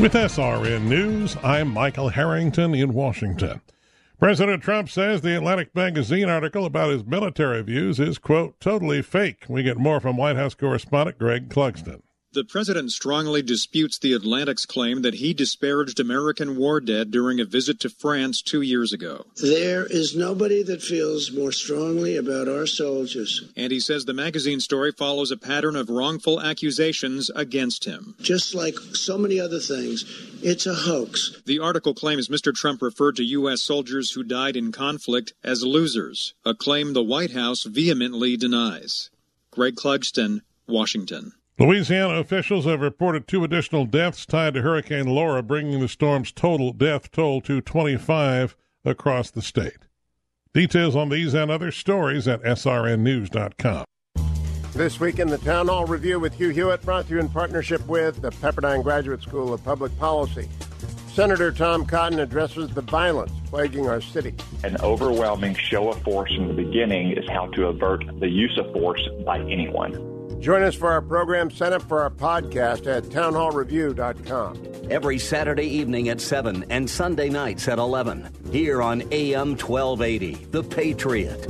With SRN News, I'm Michael Harrington in Washington. President Trump says the Atlantic magazine article about his military views is, quote, totally fake. We get more from White House correspondent Greg Clugston. The president strongly disputes the Atlantic's claim that he disparaged American war dead during a visit to France two years ago. There is nobody that feels more strongly about our soldiers. And he says the magazine story follows a pattern of wrongful accusations against him. Just like so many other things, it's a hoax. The article claims Mr. Trump referred to U.S. soldiers who died in conflict as losers, a claim the White House vehemently denies. Greg Clugston, Washington. Louisiana officials have reported two additional deaths tied to Hurricane Laura, bringing the storm's total death toll to 25 across the state. Details on these and other stories at srnnews.com. This week in the Town Hall Review with Hugh Hewitt, brought to you in partnership with the Pepperdine Graduate School of Public Policy. Senator Tom Cotton addresses the violence plaguing our city. An overwhelming show of force from the beginning is how to avert the use of force by anyone. Join us for our program, sign up for our podcast at townhallreview.com. Every Saturday evening at 7 and Sunday nights at 11. Here on AM 1280, The Patriot.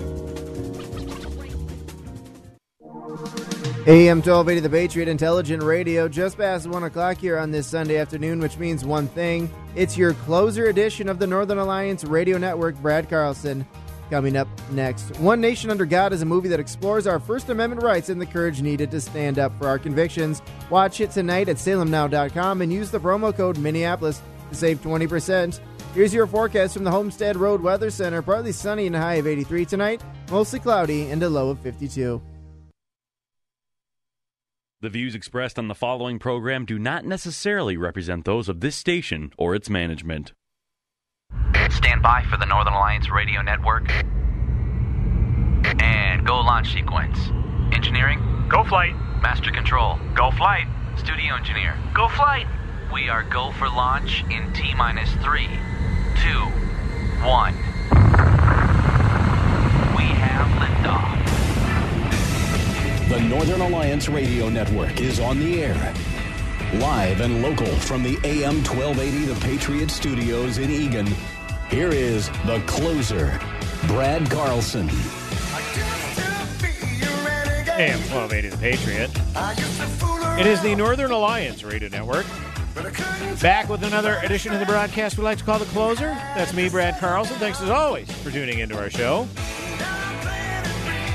AM 1280, The Patriot Intelligent Radio, just past 1 o'clock here on this Sunday afternoon, which means one thing. It's your closer edition of the Northern Alliance Radio Network. Brad Carlson Coming up next, One Nation Under God is a movie that explores our First Amendment rights and the courage needed to stand up for our convictions. Watch it tonight at salemnow.com and use the promo code Minneapolis to save 20%. Here's your forecast from the Homestead Road Weather Center. Partly sunny and a high of 83 tonight, mostly cloudy and a low of 52. The views expressed on the following program do not necessarily represent those of this station or its management. Stand by for the Northern Alliance Radio Network. And go launch sequence. Engineering? Go flight. Master control? Go flight. Studio engineer? Go flight. We are go for launch in T minus three, two, one. We have liftoff. The Northern Alliance Radio Network is on the air. Live and local from the AM 1280 The Patriot Studios in Eagan. Here is the closer, Brad Carlson. AM 1280 The Patriot. It is the Northern Alliance Radio Network. Back with another edition of the broadcast we like to call The Closer. That's me, Brad Carlson. Thanks as always for tuning into our show.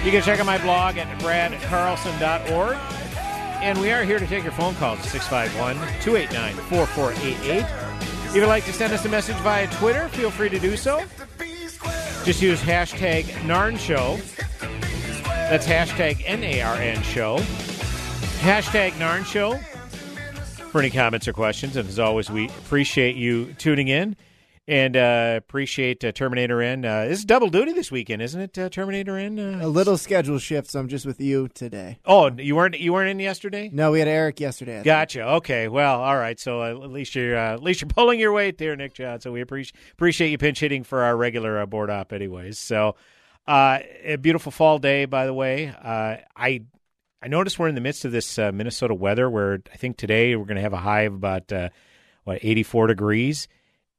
You can check out my blog at bradcarlson.org. And we are here to take your phone calls at 651 289 4488. If you'd like to send us a message via Twitter, feel free to do so. Just use hashtag NARN Show. That's hashtag N A R N Show. Hashtag NARN Show for any comments or questions. And as always, we appreciate you tuning in and uh, appreciate uh, Terminator in. Uh, is double duty this weekend, isn't it? Uh, Terminator in uh, a little schedule shift, so I'm just with you today. Oh, you weren't you weren't in yesterday? No, we had Eric yesterday. Gotcha. Okay. Well, all right. So uh, at least you're at least you're pulling your weight there, Nick Johnson. We appreciate appreciate you pinch hitting for our regular board op, anyways. So a beautiful fall day, by the way. I I noticed we're in the midst of this Minnesota weather, where I think today we're going to have a high of about what 84 degrees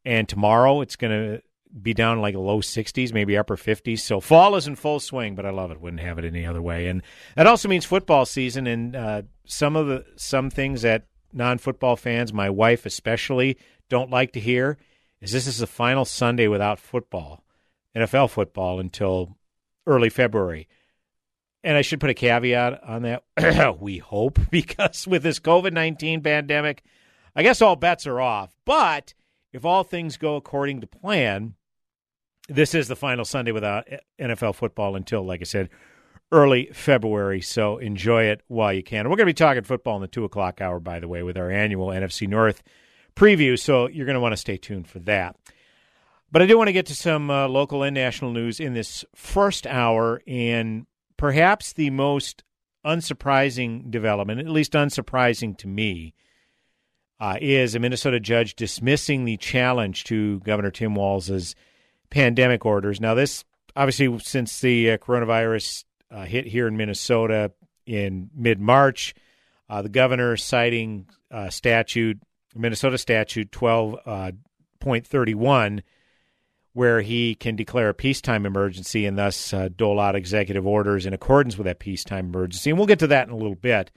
and tomorrow it's going to be down like low 60s, maybe upper 50s. So fall is in full swing, but I love it. Wouldn't have it any other way. And that also means football season. And uh, some of the some things that non-football fans, my wife especially, don't like to hear is this is the final Sunday without football, NFL football until early February. And I should put a caveat on that. we hope because with this COVID 19 pandemic, I guess all bets are off. But if all things go according to plan, this is the final Sunday without NFL football until, like I said, early February. So enjoy it while you can. We're going to be talking football in the two o'clock hour, by the way, with our annual NFC North preview. So you're going to want to stay tuned for that. But I do want to get to some uh, local and national news in this first hour, and perhaps the most unsurprising development, at least unsurprising to me, uh, is a Minnesota judge dismissing the challenge to Governor Tim Walz's pandemic orders. Now, this obviously since the uh, coronavirus uh, hit here in Minnesota in mid March, uh, the governor citing uh, statute Minnesota statute 12.31, uh, where he can declare a peacetime emergency and thus dole out executive orders in accordance with that peacetime emergency. And we'll get to that in a little bit.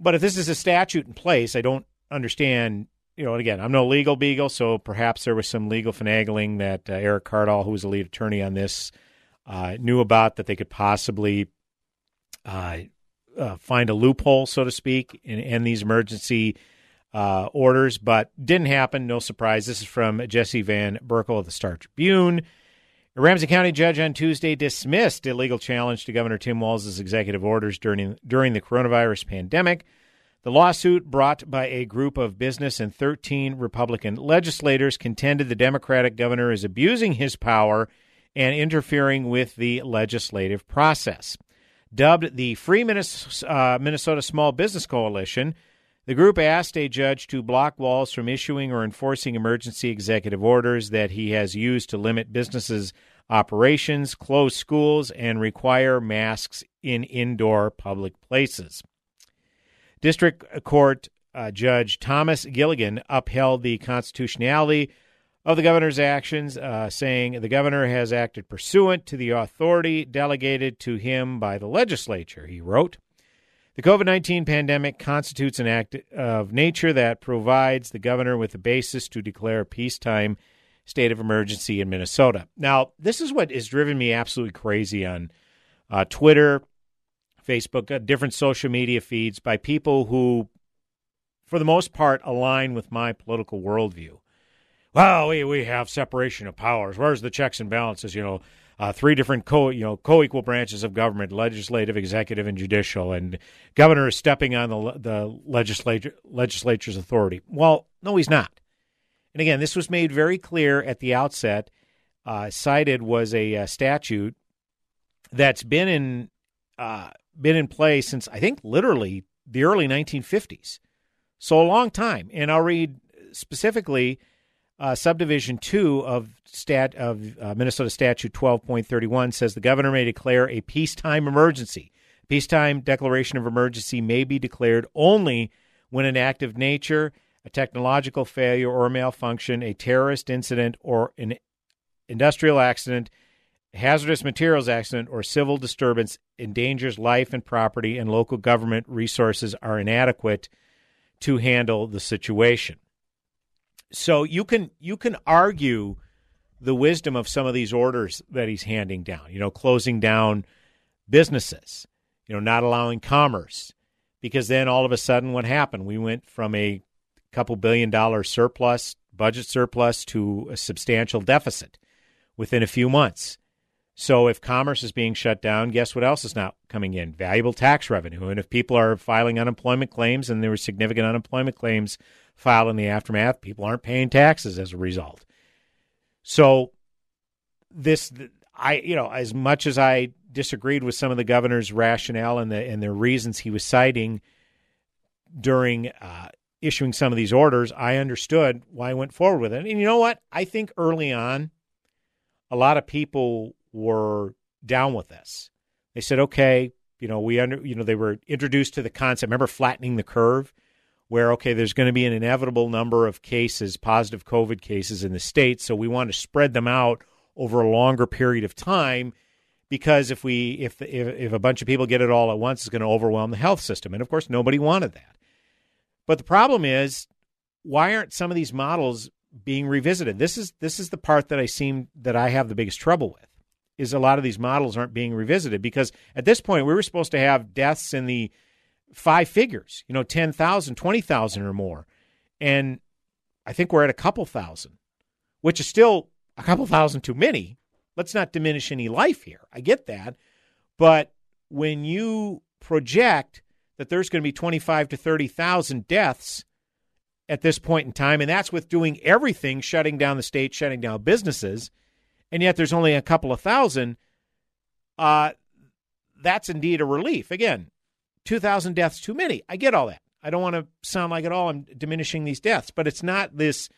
But if this is a statute in place, I don't understand. You know, again, I'm no legal beagle, so perhaps there was some legal finagling that uh, Erick Kaardal, who was the lead attorney on this, uh, knew about that they could possibly uh, uh find a loophole, so to speak, and end these emergency uh, orders, but didn't happen. No surprise. This is from Jessie Van Berkel of the Star Tribune. A Ramsey County judge on Tuesday dismissed a legal challenge to Governor Tim Walz's executive orders during during the coronavirus pandemic. The lawsuit, brought by a group of business and 13 Republican legislators, contended the Democratic governor is abusing his power and interfering with the legislative process. Dubbed the Free uh, Minnesota Small Business Coalition, the group asked a judge to block Walz from issuing or enforcing emergency executive orders that he has used to limit businesses' operations, close schools, and require masks in indoor public places. District Court uh, Judge Thomas Gilligan upheld the constitutionality of the governor's actions, uh, saying the governor has acted pursuant to the authority delegated to him by the legislature, he wrote. The COVID 19 pandemic constitutes an act of nature that provides the governor with the basis to declare a peacetime state of emergency in Minnesota. Now, this is what has driven me absolutely crazy on uh, Twitter, Facebook, uh, different social media feeds by people who, for the most part, align with my political worldview. Well, we, we have separation of powers. Where's the checks and balances? You know, uh, three different co you know co-equal branches of government: legislative, executive, and judicial. And governor is stepping on the the legislature legislature's authority. Well, no, he's not. And again, this was made very clear at the outset. Uh, cited was a, a, uh, statute that's been in uh, been in place since I think literally the early 1950s, so a long time. And I'll read specifically uh, subdivision two of stat of uh, Minnesota Statute 12.31 says the governor may declare a peacetime emergency. Peacetime declaration of emergency may be declared only when an act of nature, a technological failure or malfunction, a terrorist incident, or an industrial accident, hazardous materials accident, or civil disturbance endangers life and property, and local government resources are inadequate to handle the situation. So you can you can argue the wisdom of some of these orders that he's handing down. You know, closing down businesses, you know, not allowing commerce, because then all of a sudden, what happened? We went from a couple billion dollar surplus, budget surplus, to a substantial deficit within a few months. So if commerce is being shut down, guess what else is not coming in? Valuable tax revenue. And if people are filing unemployment claims and there were significant unemployment claims filed in the aftermath, people aren't paying taxes as a result. So this I you know, as much as I disagreed with some of the governor's rationale and the and the reasons he was citing during uh, issuing some of these orders, I understood why I went forward with it. And you know what? I think early on, a lot of people were down with this. They said, "Okay, you know, we under you know they were introduced to the concept. Remember flattening the curve, where okay, there's going to be an inevitable number of cases, positive COVID cases in the state, so we want to spread them out over a longer period of time." Because if we if, if if a bunch of people get it all at once, it's going to overwhelm the health system, and of course, nobody wanted that. But the problem is, why aren't some of these models being revisited? This is this is the part that I seem that I have the biggest trouble with is a lot of these models aren't being revisited because at this point we were supposed to have deaths in the five figures, you know, 10,000, 20,000 or more. And I think we're at a couple thousand, which is still a couple thousand too many. Let's not diminish any life here. I get that. But when you project that there's going to be 25 to 30,000 deaths at this point in time, and that's with doing everything, shutting down the state, shutting down businesses, and yet there's only a couple of thousand, uh, that's indeed a relief. Again, 2,000 deaths too many. I get all that. I don't want to sound like at all I'm diminishing these deaths, but it's not this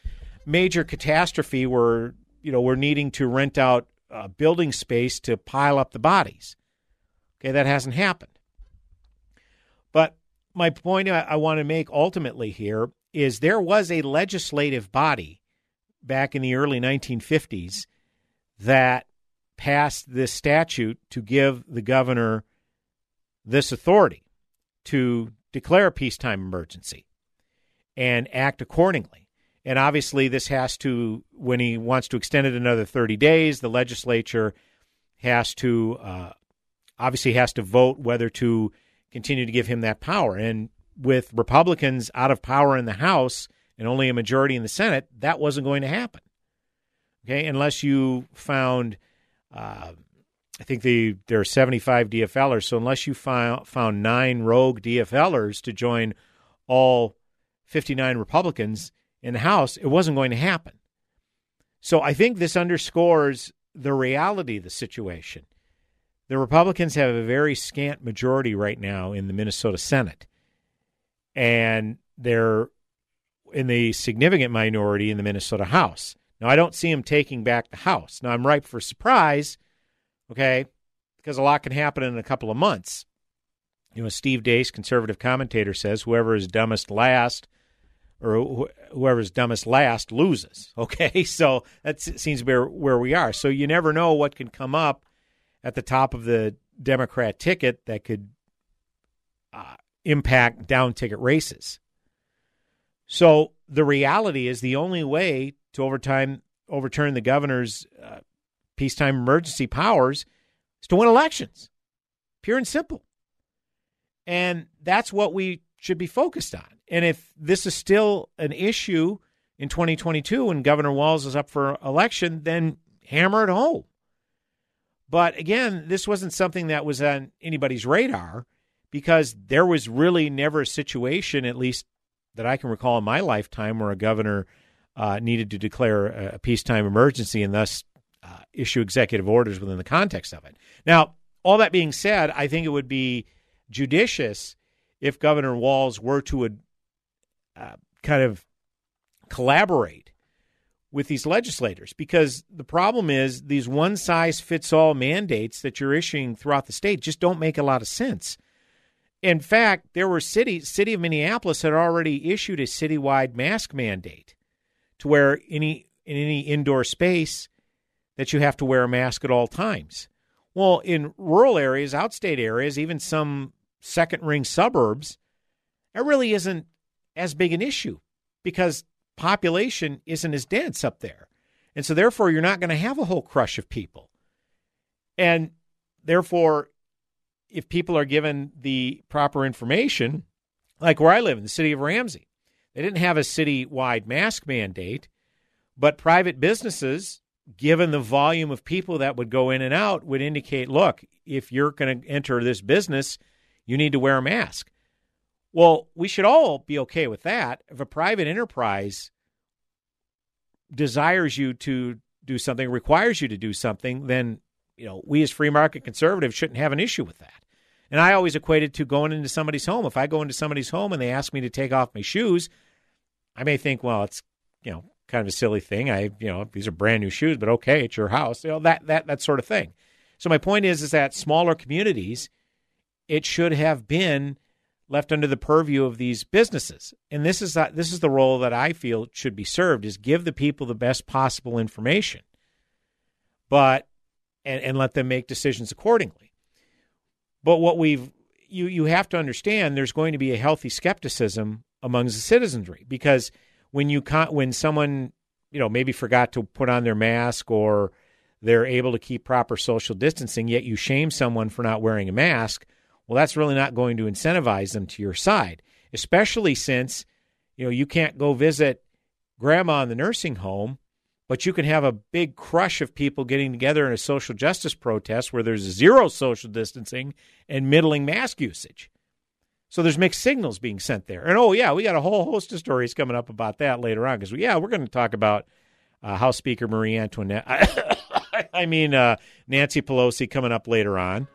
major catastrophe where you know we're needing to rent out uh, building space to pile up the bodies. Okay, that hasn't happened. But my point I, I want to make ultimately here is there was a legislative body back in the early 1950s that passed this statute to give the governor this authority to declare a peacetime emergency and act accordingly. And obviously, this has to, when he wants to extend it another 30 days, the legislature has to, uh, obviously, has to vote whether to continue to give him that power. And with Republicans out of power in the House and only a majority in the Senate, that wasn't going to happen. Okay, unless you found uh, I think the there are 75 DFLers. So unless you found found nine rogue DFLers to join all 59 Republicans in the House, it wasn't going to happen. So I think this underscores the reality of the situation. The Republicans have a very scant majority right now in the Minnesota Senate, and they're in the significant minority in the Minnesota House. Now, I don't see him taking back the House. Now, I'm ripe for surprise okay? Because a lot can happen in a couple of months. You know, Steve Deace, conservative commentator, says whoever is dumbest last, or wh- whoever's dumbest last loses. Okay, so that seems be where we are. So you never know what can come up at the top of the Democrat ticket that could uh, impact down ticket races. So the reality is the only way to overtime overturn the governor's uh, peacetime emergency powers is to win elections. Pure and simple. And that's what we should be focused on. And if this is still an issue in 2022 when Governor Walz is up for election, then hammer it home. But again, this wasn't something that was on anybody's radar because there was really never a situation, at least that I can recall in my lifetime, where a governor uh, needed to declare a peacetime emergency and thus uh, issue executive orders within the context of it. Now, all that being said, I think it would be judicious if Governor Walz were to uh, kind of collaborate with these legislators because the problem is these one size fits all mandates that you're issuing throughout the state just don't make a lot of sense. In fact, there were cities, city of Minneapolis had already issued a citywide mask mandate to where any in any indoor space that you have to wear a mask at all times. Well, in rural areas, outstate areas, even some second ring suburbs, that really isn't as big an issue because population isn't as dense up there. And so, therefore, you're not going to have a whole crush of people. And therefore, if people are given the proper information, like where I live in the city of Ramsey, they didn't have a city-wide mask mandate, but private businesses given the volume of people that would go in and out, would indicate look, if you're going to enter this business, you need to wear a mask. Well, we should all be okay with that. If a private enterprise desires you to do something, requires you to do something, then you know we as free market conservatives shouldn't have an issue with that. And I always equated to going into somebody's home. If I go into somebody's home and they ask me to take off my shoes, I may think, well, it's you know kind of a silly thing. I, you know, these are brand new shoes, but okay, it's your house. You know, that that that sort of thing. So my point is, is that smaller communities, it should have been left under the purview of these businesses, and this is that this is the role that I feel should be served: is give the people the best possible information, but and and let them make decisions accordingly. But what we've you you have to understand, there's going to be a healthy skepticism among the citizenry because when you when someone you know maybe forgot to put on their mask or they're able to keep proper social distancing yet you shame someone for not wearing a mask well that's really not going to incentivize them to your side especially since you know you can't go visit grandma in the nursing home but you can have a big crush of people getting together in a social justice protest where there's zero social distancing and middling mask usage. So there's mixed signals being sent there. And oh, yeah, we got a whole host of stories coming up about that later on because, yeah, we're going to talk about uh, House Speaker Marie Antoinette. I mean, uh, Nancy Pelosi coming up later on.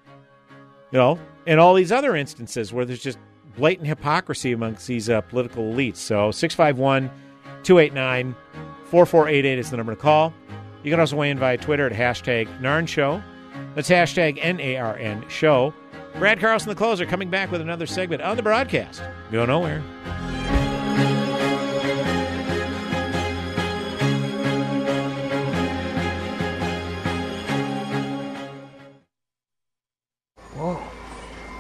You know, and all these other instances where there's just blatant hypocrisy amongst these uh, political elites. So 651 289 4488 is the number to call. You can also weigh in via Twitter at hashtag NARN Show. That's hashtag N A R N Show. Brad Carlson, the closer, coming back with another segment on the broadcast. Go nowhere. Whoa.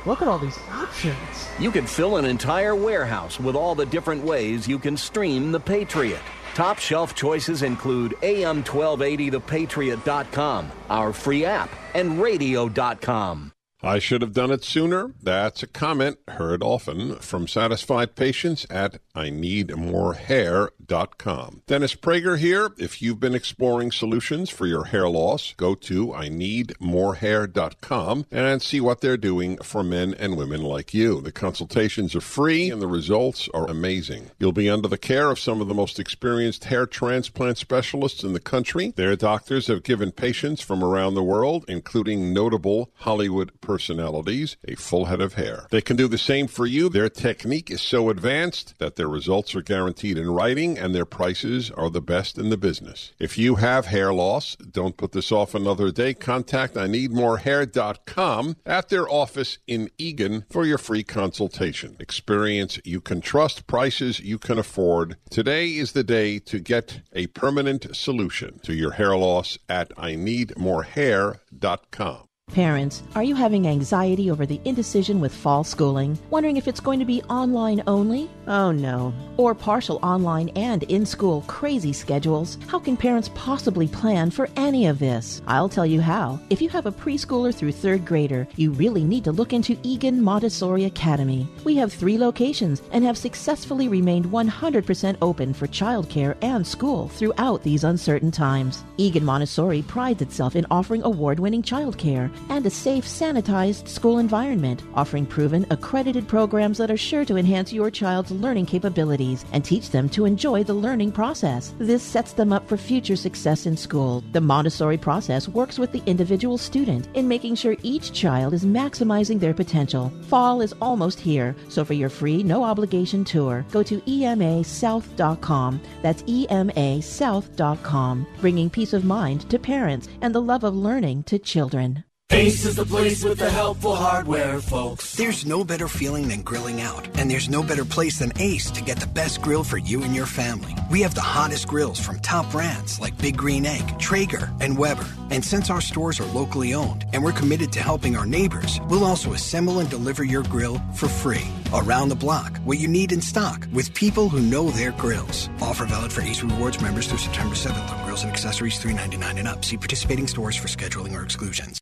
Look at all these options. You can fill an entire warehouse with all the different ways you can stream The Patriot. Top shelf choices include AM1280thepatriot.com, our free app, and radio.com. I should have done it sooner. That's a comment heard often from satisfied patients at I-need-more-hair.com. Dennis Prager here. If you've been exploring solutions for your hair loss, go to I-need-more-hair.com and see what they're doing for men and women like you. The consultations are free and the results are amazing. You'll be under the care of some of the most experienced hair transplant specialists in the country. Their doctors have given patients from around the world, including notable Hollywood personalities a full head of hair. They can do the same for you. Their technique is so advanced that their results are guaranteed in writing and their prices are the best in the business. If you have hair loss, don't put this off another day. Contact I need more hair.com at their office in Eagan for your free consultation. Experience you can trust, prices you can afford. Today is the day to get a permanent solution to your hair loss at I need more hair.com. Parents, are you having anxiety over the indecision with fall schooling? Wondering if it's going to be online only? Oh no. Or partial online and in school crazy schedules? How can parents possibly plan for any of this? I'll tell you how. If you have a preschooler through third grader, you really need to look into Eagan Montessori Academy. We have three locations and have successfully remained 100% open for childcare and school throughout these uncertain times. Eagan Montessori prides itself in offering award winning childcare and a safe, sanitized school environment, offering proven, accredited programs that are sure to enhance your child's learning capabilities and teach them to enjoy the learning process. This sets them up for future success in school. The Montessori process works with the individual student in making sure each child is maximizing their potential. Fall is almost here, so for your free, no obligation tour, go to emasouth.com. That's emasouth.com, bringing peace of mind to parents and the love of learning to children. Ace is the place with the helpful hardware, folks. There's no better feeling than grilling out, and there's no better place than Ace to get the best grill for you and your family. We have the hottest grills from top brands like Big Green Egg, Traeger, and Weber. And since our stores are locally owned and we're committed to helping our neighbors, we'll also assemble and deliver your grill for free. Around the block, what you need in stock, with people who know their grills. Offer valid for Ace Rewards members through September 7th on grills and accessories $3.99 and up. See participating stores for scheduling or exclusions.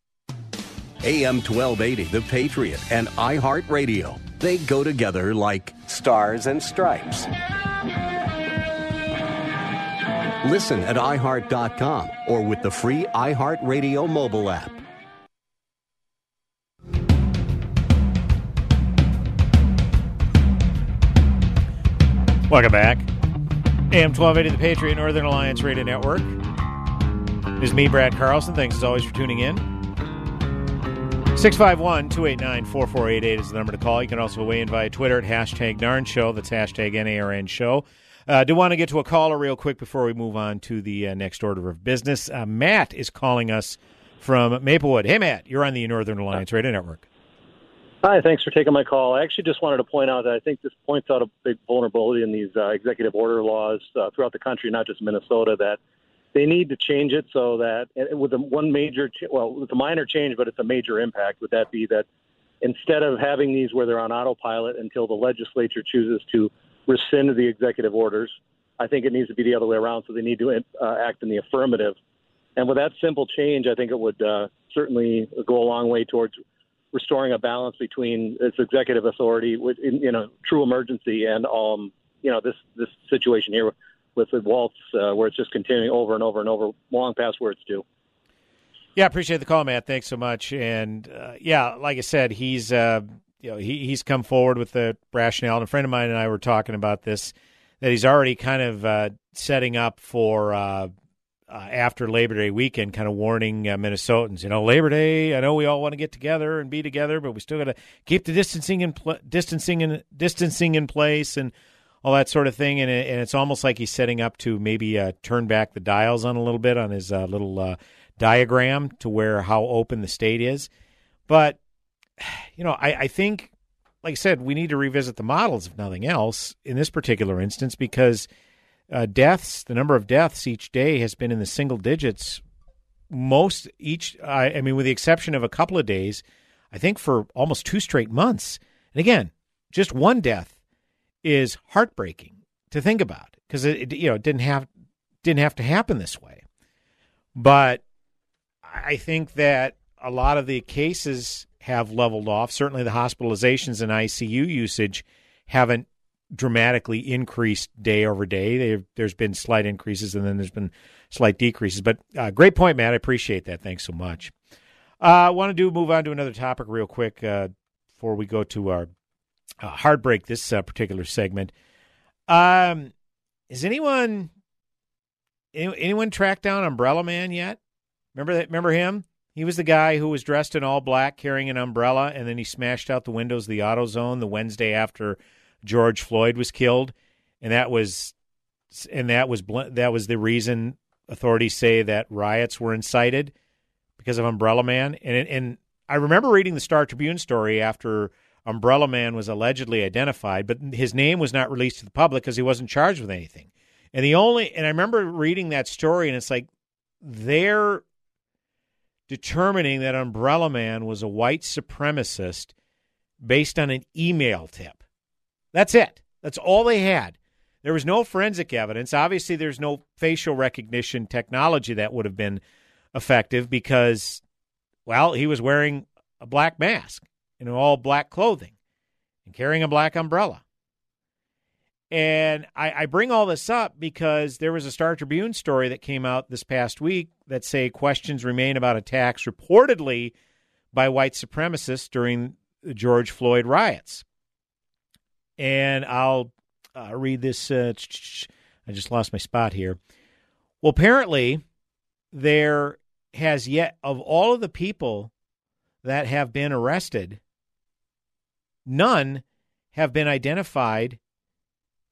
AM 1280, The Patriot, and iHeartRadio. They go together like stars and stripes. Listen at iHeart.com or with the free iHeartRadio mobile app. Welcome back. AM 1280, The Patriot Northern Alliance Radio Network. Is me, Brad Carlson. Thanks as always for tuning in. 651 289 4488 is the number to call. You can also weigh in via Twitter at hashtag NARN Show. That's hashtag NARN Show. Uh, do want to get to a caller real quick before we move on to the uh, next order of business. Uh, Matt is calling us from Maplewood. Hey, Matt, you're on the Northern Alliance Radio Network. Hi, thanks for taking my call. I actually just wanted to point out that I think this points out a big vulnerability in these uh, executive order laws uh, throughout the country, not just Minnesota, that they need to change it so that with a one major, well, it's a minor change, but it's a major impact. Would that be that instead of having these where they're on autopilot until the legislature chooses to rescind the executive orders, I think it needs to be the other way around. So they need to uh, act in the affirmative. And with that simple change, I think it would uh, certainly go a long way towards restoring a balance between its executive authority in, in a true emergency and um, you know this this situation here with the Walz uh, where it's just continuing over and over and over, long past where it's due. Yeah, appreciate the call, Matt. Thanks so much. And uh, yeah, like I said, he's uh, you know he, he's come forward with the rationale. And a friend of mine and I were talking about this that he's already kind of uh, setting up for uh, uh, after Labor Day weekend, kind of warning uh, Minnesotans. You know, Labor Day. I know we all want to get together and be together, but we still got to keep the distancing in pl- distancing and distancing in place and all that sort of thing. And, it, and it's almost like he's setting up to maybe uh, turn back the dials on a little bit on his uh, little uh, diagram to where how open the state is. But you know, I, I think, like I said, we need to revisit the models if nothing else in this particular instance because uh, deaths, the number of deaths each day has been in the single digits. Most each, I, I mean, with the exception of a couple of days, I think for almost two straight months. And again, just one death is heartbreaking to think about because it, it, you know didn't have didn't have to happen this way. But I think that a lot of the cases have leveled off. Certainly, the hospitalizations and ICU usage haven't dramatically increased day over day. They've, there's been slight increases and then there's been slight decreases. But uh, great point, Matt. I appreciate that. Thanks so much. Uh, I want to do move on to another topic real quick uh, before we go to our uh, heartbreak. This uh, particular segment. Um, is anyone anyone tracked down Umbrella Man yet? Remember that? Remember him? He was the guy who was dressed in all black, carrying an umbrella, and then he smashed out the windows of the AutoZone the Wednesday after George Floyd was killed, and that was, and that was that was the reason authorities say that riots were incited because of Umbrella Man. And and I remember reading the Star Tribune story after Umbrella Man was allegedly identified, but his name was not released to the public because he wasn't charged with anything. And the only and I remember reading that story, and it's like they're determining that Umbrella Man was a white supremacist based on an email tip. That's it. That's all they had. There was no forensic evidence. Obviously, there's no facial recognition technology that would have been effective because, well, he was wearing a black mask and all black clothing and carrying a black umbrella. And I, I, bring all this up because there was a Star Tribune story that came out this past week that say questions remain about attacks reportedly by white supremacists during the George Floyd riots. And I'll uh, read this. Uh, I just lost my spot here. Well, apparently, there has yet, of all of the people that have been arrested, none have been identified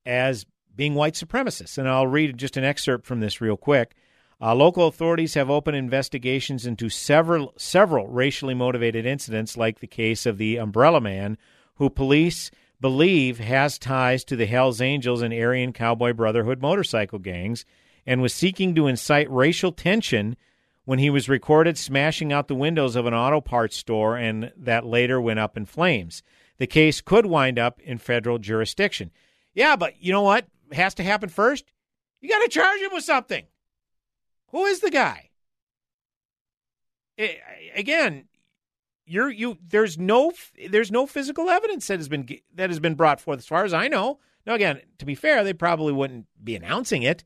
as being white supremacists. And I'll read just an excerpt from this real quick. Uh, local authorities have opened investigations into several several racially motivated incidents, like the case of the Umbrella Man, who police believe has ties to the Hell's Angels and Aryan Cowboy Brotherhood motorcycle gangs, and was seeking to incite racial tension when he was recorded smashing out the windows of an auto parts store, and that later went up in flames. The case could wind up in federal jurisdiction. Yeah, but you know what has to happen first? You got to charge him with something. Who is the guy? It, again, you're you. There's no there's no physical evidence that has been that has been brought forth, as far as I know. Now, again, to be fair, they probably wouldn't be announcing it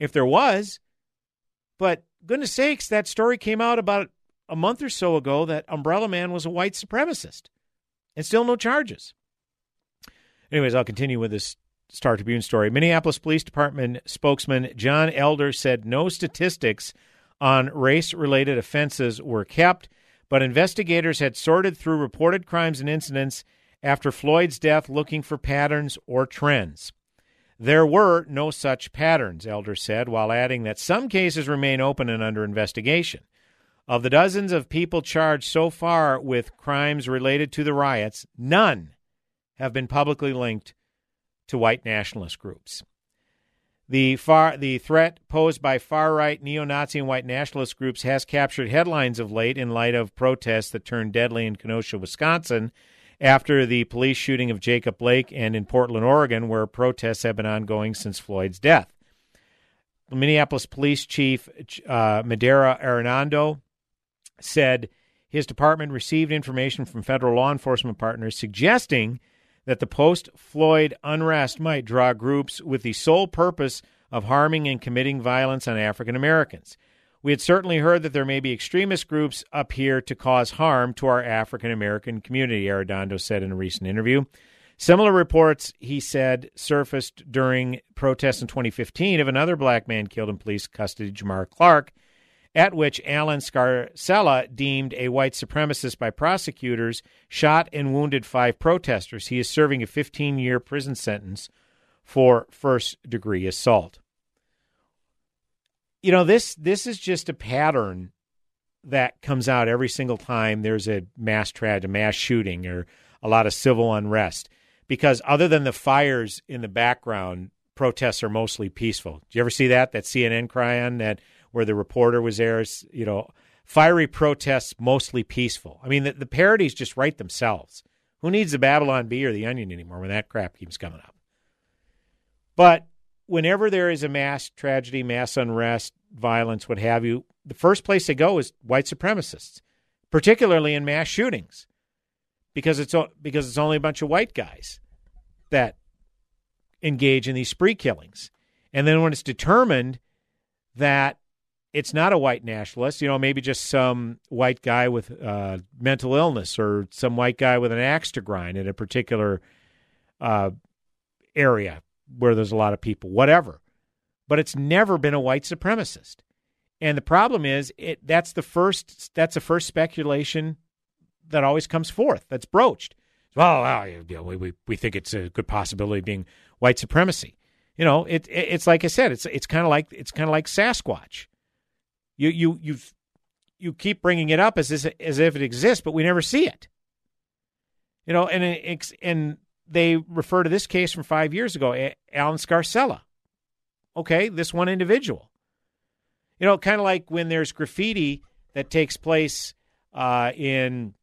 if there was. But goodness sakes, that story came out about a month or so ago that Umbrella Man was a white supremacist, and still no charges. Anyways, I'll continue with this Star Tribune story. Minneapolis Police Department spokesman John Elder said no statistics on race related offenses were kept, but investigators had sorted through reported crimes and incidents after Floyd's death looking for patterns or trends. There were no such patterns, Elder said, while adding that some cases remain open and under investigation. Of the dozens of people charged so far with crimes related to the riots, none have been publicly linked to white nationalist groups. The far the threat posed by far right neo-Nazi and white nationalist groups has captured headlines of late in light of protests that turned deadly in Kenosha, Wisconsin, after the police shooting of Jacob Blake, and in Portland, Oregon, where protests have been ongoing since Floyd's death. Minneapolis Police Chief uh, Medaria Arradondo said his department received information from federal law enforcement partners suggesting that the post Floyd unrest might draw groups with the sole purpose of harming and committing violence on African Americans. We had certainly heard that there may be extremist groups up here to cause harm to our African American community, Arradondo said in a recent interview. Similar reports, he said, surfaced during protests in 2015 of another black man killed in police custody, Jamar Clark, at which Allen Scarsella, deemed a white supremacist by prosecutors, shot and wounded five protesters. He is serving a 15 year prison sentence for first degree assault. You know, this this is just a pattern that comes out every single time there's a mass tragedy, mass shooting, or a lot of civil unrest because other than the fires in the background, protests are mostly peaceful. Do you ever see that? That CNN chyron that where the reporter was there, you know, fiery protests mostly peaceful. I mean, the, the parodies just write themselves. Who needs the Babylon Bee or the Onion anymore when that crap keeps coming up? But whenever there is a mass tragedy, mass unrest, violence, what have you, the first place they go is white supremacists, particularly in mass shootings because it's because it's only a bunch of white guys that engage in these spree killings. And then when it's determined that it's not a white nationalist, you know, maybe just some white guy with uh, mental illness or some white guy with an axe to grind in a particular uh, area where there's a lot of people, whatever. But it's never been a white supremacist. And the problem is, it that's the first that's the first speculation that always comes forth that's broached. Well, you know, we, we think it's a good possibility being white supremacy. You know, it, it it's like I said, it's it's kind of like it's kind of like Sasquatch. You you you you keep bringing it up as as if it exists, but we never see it. You know, and it, and they refer to this case from five years ago, Allen Scarsella. Okay, this one individual. You know, kind of like when there's graffiti that takes place uh, in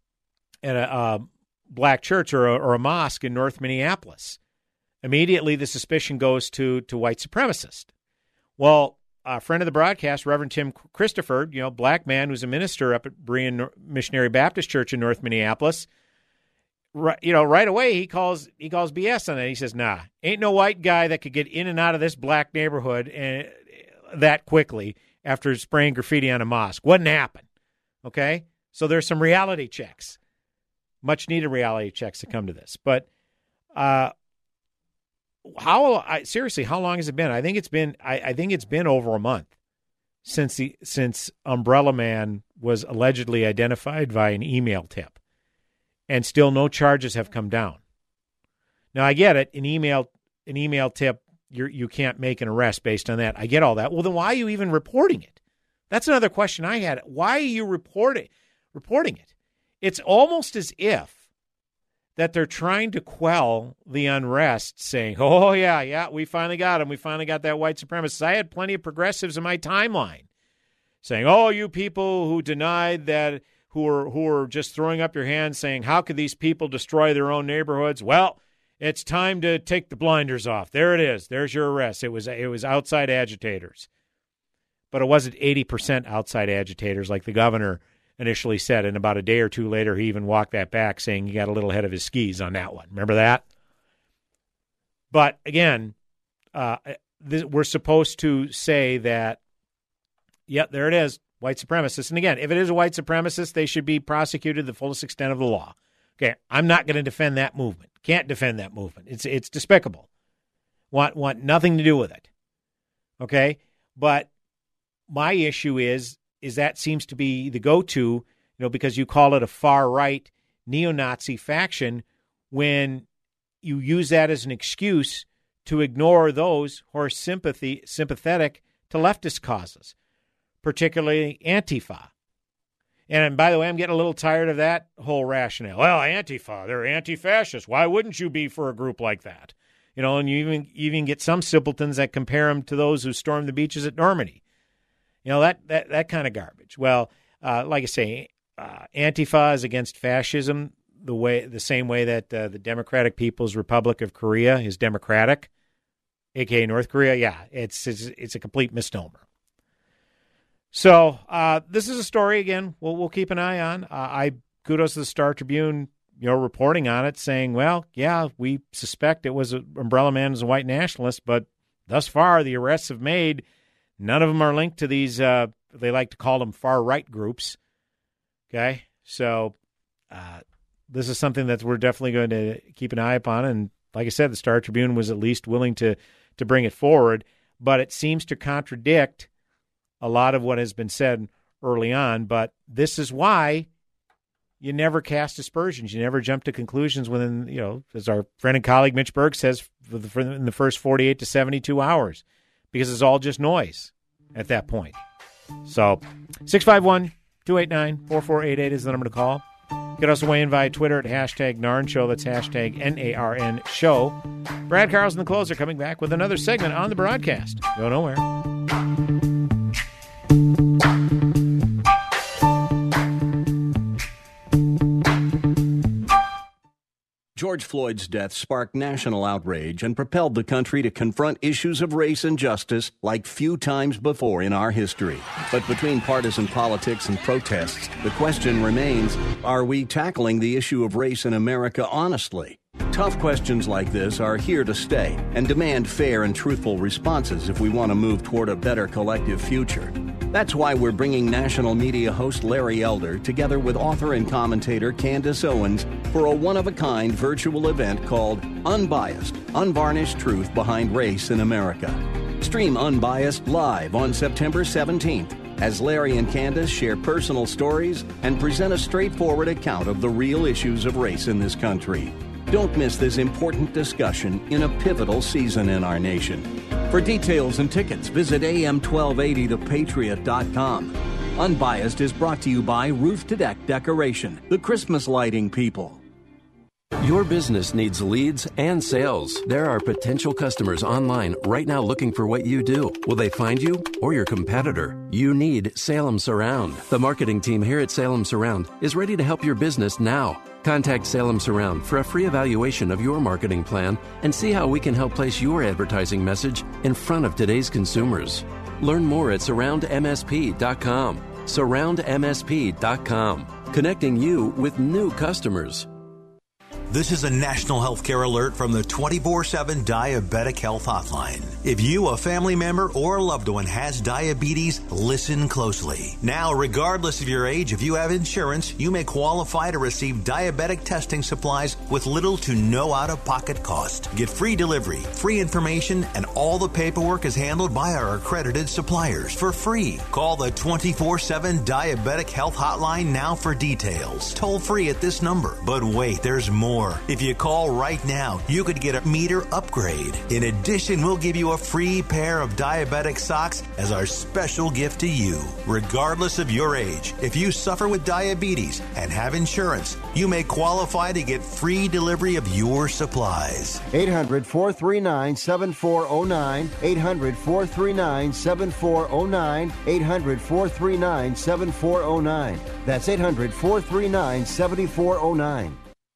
at a, black church or a, or a mosque in North Minneapolis. Immediately, the suspicion goes to to white supremacist. Well, a friend of the broadcast, Reverend Tim Christopher, you know, black man who's a minister up at Berean Missionary Baptist Church in North Minneapolis. Right, you know, right away he calls he calls BS on that. He says, "Nah, ain't no white guy that could get in and out of this black neighborhood and, uh, that quickly after spraying graffiti on a mosque. Wouldn't happen." Okay, so there's some reality checks much needed reality checks to come to this. But uh, how I, seriously, how long has it been? I think it's been I, I, think it's been over a month since the since Umbrella Man was allegedly identified via an email tip, and still no charges have come down. Now I get it, an email an email tip you you can't make an arrest based on that. I get all that. Well, then why are you even reporting it? That's another question I had. Why are you reporting reporting it? It's almost as if that they're trying to quell the unrest, saying, "Oh yeah, yeah, we finally got him. We finally got that white supremacist." I had plenty of progressives in my timeline saying, "Oh, you people who denied that, who are who are just throwing up your hands, saying, how could these people destroy their own neighborhoods?" Well, it's time to take the blinders off. There it is. There's your arrest. It was it was outside agitators, but it wasn't eighty percent outside agitators like the governor initially said. And about a day or two later, he even walked that back, saying he got a little ahead of his skis on that one. Remember that? But again, uh, th- we're supposed to say that, yep, there it is, white supremacist. And again, if it is a white supremacist, they should be prosecuted the fullest extent of the law. Okay, I'm not going to defend that movement. Can't defend that movement. It's it's despicable. Want want nothing to do with it. Okay, but my issue is is that seems to be the go-to, you know, because you call it a far right neo-Nazi faction when you use that as an excuse to ignore those who are sympathy sympathetic to leftist causes, particularly Antifa. And by the way, I'm getting a little tired of that whole rationale. Well, Antifa, they're anti-fascist. Why wouldn't you be for a group like that? You know, and you even even get some simpletons that compare them to those who stormed the beaches at Normandy. You know that that that kind of garbage. Well, uh, like I say, uh, Antifa is against fascism the way the same way that uh, the Democratic People's Republic of Korea is democratic, aka North Korea. Yeah, it's it's, it's a complete misnomer. So uh, this is a story again. We'll we'll keep an eye on. Uh, I kudos to the Star Tribune, you know, reporting on it, saying, well, yeah, we suspect it was Umbrella Man was a white nationalist, but thus far, the arrests have made, none of them are linked to these, uh, they like to call them far right groups. Okay. So uh, this is something that we're definitely going to keep an eye upon. And like I said, the Star Tribune was at least willing to, to bring it forward, but it seems to contradict a lot of what has been said early on. But this is why you never cast aspersions. You never jump to conclusions within, you know, as our friend and colleague Mitch Berg says, in the first 48 to 72 hours, because it's all just noise at that point. So 651 289 4488 is the number to call. Can also weigh in via Twitter at hashtag NARN Show. That's hashtag N A R N Show. Brad Carlson, the closer, coming back with another segment on the broadcast. Go nowhere. George Floyd's death sparked national outrage and propelled the country to confront issues of race and justice like few times before in our history. But between partisan politics and protests, the question remains are we tackling the issue of race in America honestly? Tough questions like this are here to stay and demand fair and truthful responses if we want to move toward a better collective future. That's why we're bringing national media host Larry Elder together with author and commentator Candace Owens for a one of a kind virtual event called Unbiased Unvarnished Truth Behind Race in America. Stream Unbiased live on September 17th as Larry and Candace share personal stories and present a straightforward account of the real issues of race in this country. Don't miss this important discussion in a pivotal season in our nation. For details and tickets, visit am1280thepatriot.com. Unbiased is brought to you by Roof to Deck Decoration, the Christmas lighting people. Your business needs leads and sales. There are potential customers online right now looking for what you do. Will they find you or your competitor? You need Salem Surround. The marketing team here at Salem Surround is ready to help your business now. Contact Salem Surround for a free evaluation of your marketing plan and see how we can help place your advertising message in front of today's consumers. Learn more at surroundmsp.com. Surroundmsp.com, connecting you with new customers. This is a national healthcare alert from the 24 7 Diabetic Health Hotline. If you, a family member, or a loved one has diabetes, listen closely. Now, regardless of your age, if you have insurance, you may qualify to receive diabetic testing supplies with little to no out of pocket cost. Get free delivery, free information, and all the paperwork is handled by our accredited suppliers for free. Call the 24 7 Diabetic Health Hotline now for details. Toll free at this number. But wait, there's more. If you call right now, you could get a meter upgrade. In addition, we'll give you a free pair of diabetic socks as our special gift to you. Regardless of your age, if you suffer with diabetes and have insurance, you may qualify to get free delivery of your supplies. 800 439 7409. 800 439 7409. 800 439 7409. That's 800 439 7409.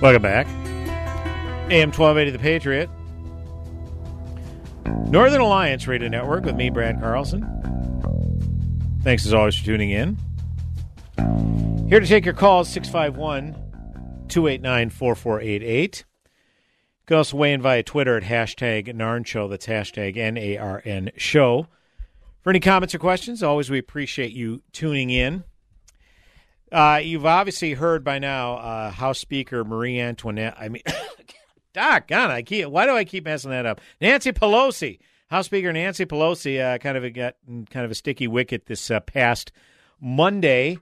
Welcome back. AM 1280 The Patriot. Northern Alliance Radio Network with me, Brad Carlson. Thanks as always for tuning in. Here to take your calls 651 289 4488. You can also weigh in via Twitter at hashtag NARN Show. That's hashtag N A R N Show. For any comments or questions, always we appreciate you tuning in. Uh, you've obviously heard by now uh, House Speaker Marie Antoinette. I mean, doggone, I keep. Why do I keep messing that up? Nancy Pelosi, House Speaker Nancy Pelosi, uh, kind of got kind of a sticky wicket this uh, past Monday.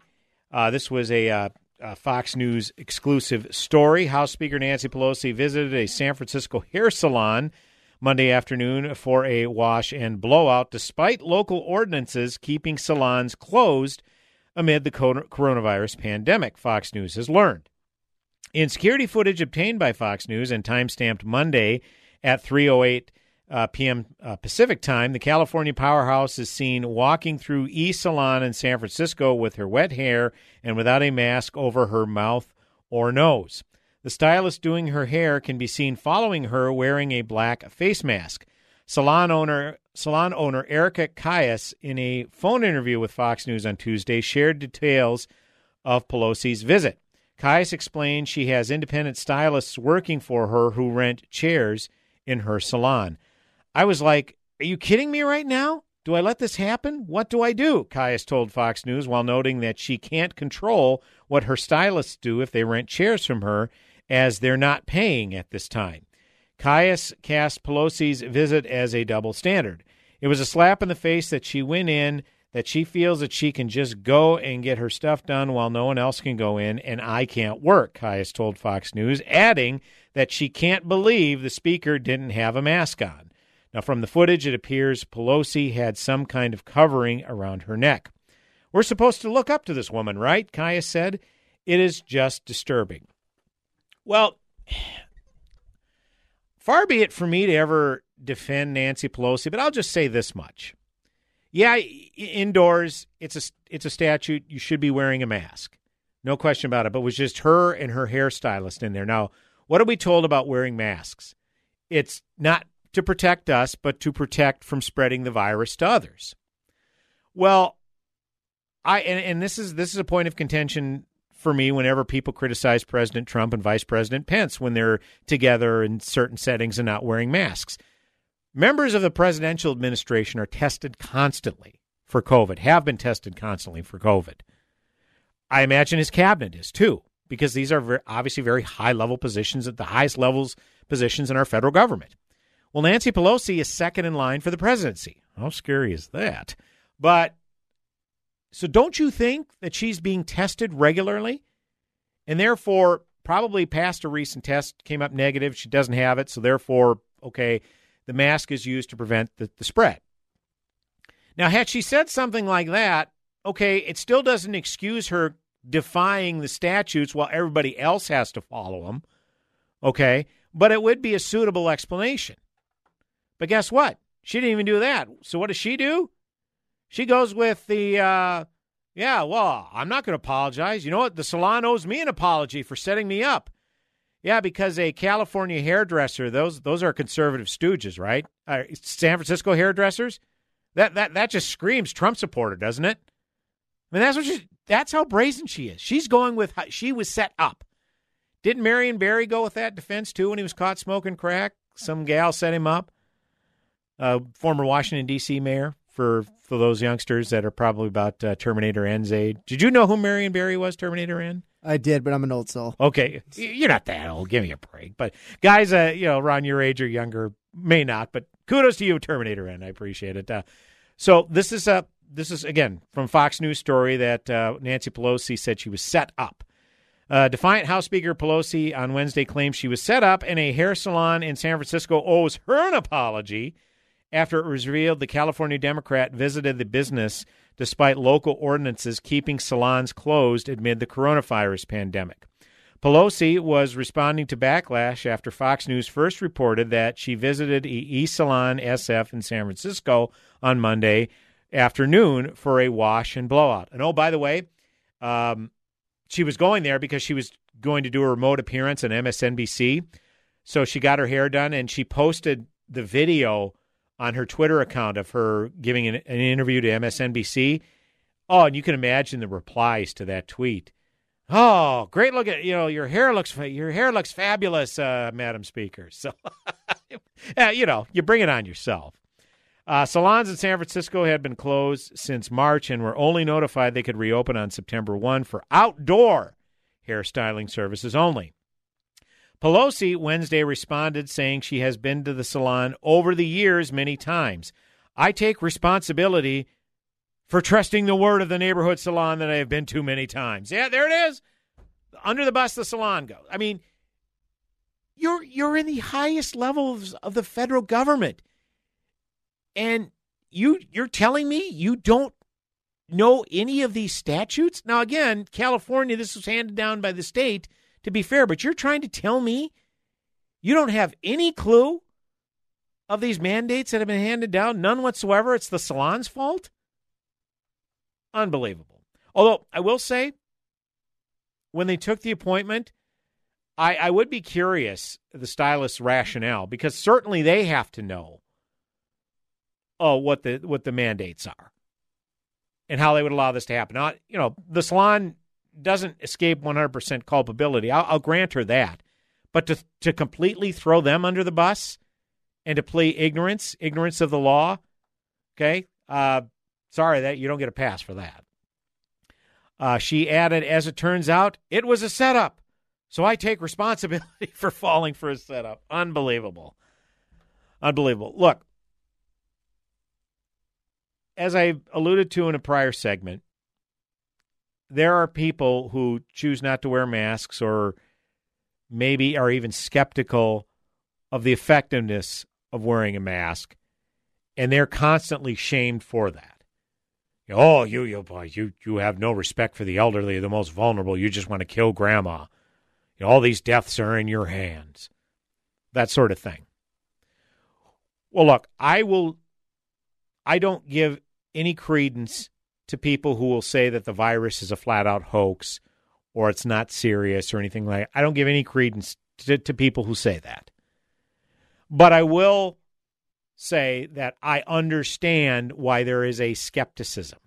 Uh, this was a, uh, a Fox News exclusive story. House Speaker Nancy Pelosi visited a San Francisco hair salon Monday afternoon for a wash and blowout, despite local ordinances keeping salons closed amid the coronavirus pandemic, Fox News has learned. In security footage obtained by Fox News and timestamped Monday at 3:08 uh, p.m. Uh, Pacific time, the California powerhouse is seen walking through E Salon in San Francisco with her wet hair and without a mask over her mouth or nose. The stylist doing her hair can be seen following her wearing a black face mask. Salon owner salon owner Erica Kious, in a phone interview with Fox News on Tuesday, shared details of Pelosi's visit. Kious explained she has independent stylists working for her who rent chairs in her salon. I was like, Are you kidding me right now? Do I let this happen? What do I do? Kious told Fox News while noting that she can't control what her stylists do if they rent chairs from her, as they're not paying at this time. Kious cast Pelosi's visit as a double standard. It was a slap in the face that she went in, that she feels that she can just go and get her stuff done while no one else can go in, and I can't work, Kious told Fox News, adding that she can't believe the speaker didn't have a mask on. Now, from the footage, it appears Pelosi had some kind of covering around her neck. We're supposed to look up to this woman, right? Kious said. It is just disturbing. Well, far be it for me to ever defend Nancy Pelosi, but I'll just say this much. Yeah, indoors, it's a it's a statute. You should be wearing a mask, no question about it. But it was just her and her hairstylist in there. Now, what are we told about wearing masks? It's not to protect us, but to protect from spreading the virus to others. Well, I and, and this is this is a point of contention for me whenever people criticize President Trump and Vice President Pence when they're together in certain settings and not wearing masks. Members of the presidential administration are tested constantly for COVID, have been tested constantly for COVID. I imagine his cabinet is too, because these are very, obviously very high level positions at the highest levels positions in our federal government. Well, Nancy Pelosi is second in line for the presidency. How scary is that? But so don't you think that she's being tested regularly? And therefore, probably passed a recent test, came up negative. She doesn't have it. So therefore, okay, the mask is used to prevent the, the spread. Now, had she said something like that, okay, it still doesn't excuse her defying the statutes while everybody else has to follow them. Okay, but it would be a suitable explanation. But guess what? She didn't even do that. So what does she do? She goes with the, uh, yeah, well, I'm not going to apologize. You know what? The salon owes me an apology for setting me up. Yeah, because a California hairdresser, those those are conservative stooges, right? Uh, San Francisco hairdressers, that that that just screams Trump supporter, doesn't it? I mean, that's what she, that's how brazen she is. She's going with she was set up. Didn't Marion Barry go with that defense too when he was caught smoking crack? Some gal set him up. Uh, former Washington D.C. mayor for for those youngsters that are probably about uh, Terminator N's age. Did you know who Marion Barry was? Terminator N. I did, but I'm an old soul. Okay, you're not that old. Give me a break. But guys, uh, you know, around your age or younger may not. But kudos to you, Terminator and I appreciate it. Uh, so this is a uh, this is again from Fox News story that uh, Nancy Pelosi said she was set up. Uh, Defiant House Speaker Pelosi on Wednesday claimed she was set up, and a hair salon in San Francisco owes her an apology after it was revealed the California Democrat visited the business despite local ordinances keeping salons closed amid the coronavirus pandemic. Pelosi was responding to backlash after Fox News first reported that she visited E Salon SF in San Francisco on Monday afternoon for a wash and blowout. And oh, by the way, um, she was going there because she was going to do a remote appearance on MSNBC. So she got her hair done and she posted the video on her Twitter account of her giving an, an, interview to MSNBC. Oh, and you can imagine the replies to that tweet. Oh, great look at you know your hair looks your hair looks fabulous, uh, Madam Speaker. So, uh, you know, you bring it on yourself. Uh, salons in San Francisco had been closed since March and were only notified they could reopen on September 1 for outdoor hairstyling services only. Pelosi Wednesday responded saying she has been to the salon over the years many times. I take responsibility for trusting the word of the neighborhood salon that I have been to many times. Yeah, there it is. Under the bus the salon goes. I mean, you're you're in the highest levels of the federal government. And you you're telling me you don't know any of these statutes? Now again, California this was handed down by the state to be fair, but you're trying to tell me you don't have any clue of these mandates that have been handed down? None whatsoever. It's the salon's fault? Unbelievable. Although, I will say, when they took the appointment, I, I would be curious the stylist's rationale because certainly they have to know oh what the what the mandates are and how they would allow this to happen. Now, you know, the salon doesn't escape 100% culpability. I'll, I'll grant her that. But to to completely throw them under the bus and to play ignorance, ignorance of the law, okay? Uh, sorry that you don't get a pass for that. Uh, she added, as it turns out, it was a setup. So I take responsibility for falling for a setup. Unbelievable. Unbelievable. Look, as I alluded to in a prior segment, there are people who choose not to wear masks or maybe are even skeptical of the effectiveness of wearing a mask, and they're constantly shamed for that. Oh, you you boy, you you have no respect for the elderly, the most vulnerable. You just want to kill grandma. You know, all these deaths are in your hands. That sort of thing. Well, look, I will. I don't give any credence to people who will say that the virus is a flat out hoax or it's not serious or anything like. that. I don't give any credence to, to people who say that. But I will say that I understand why there is a skepticism.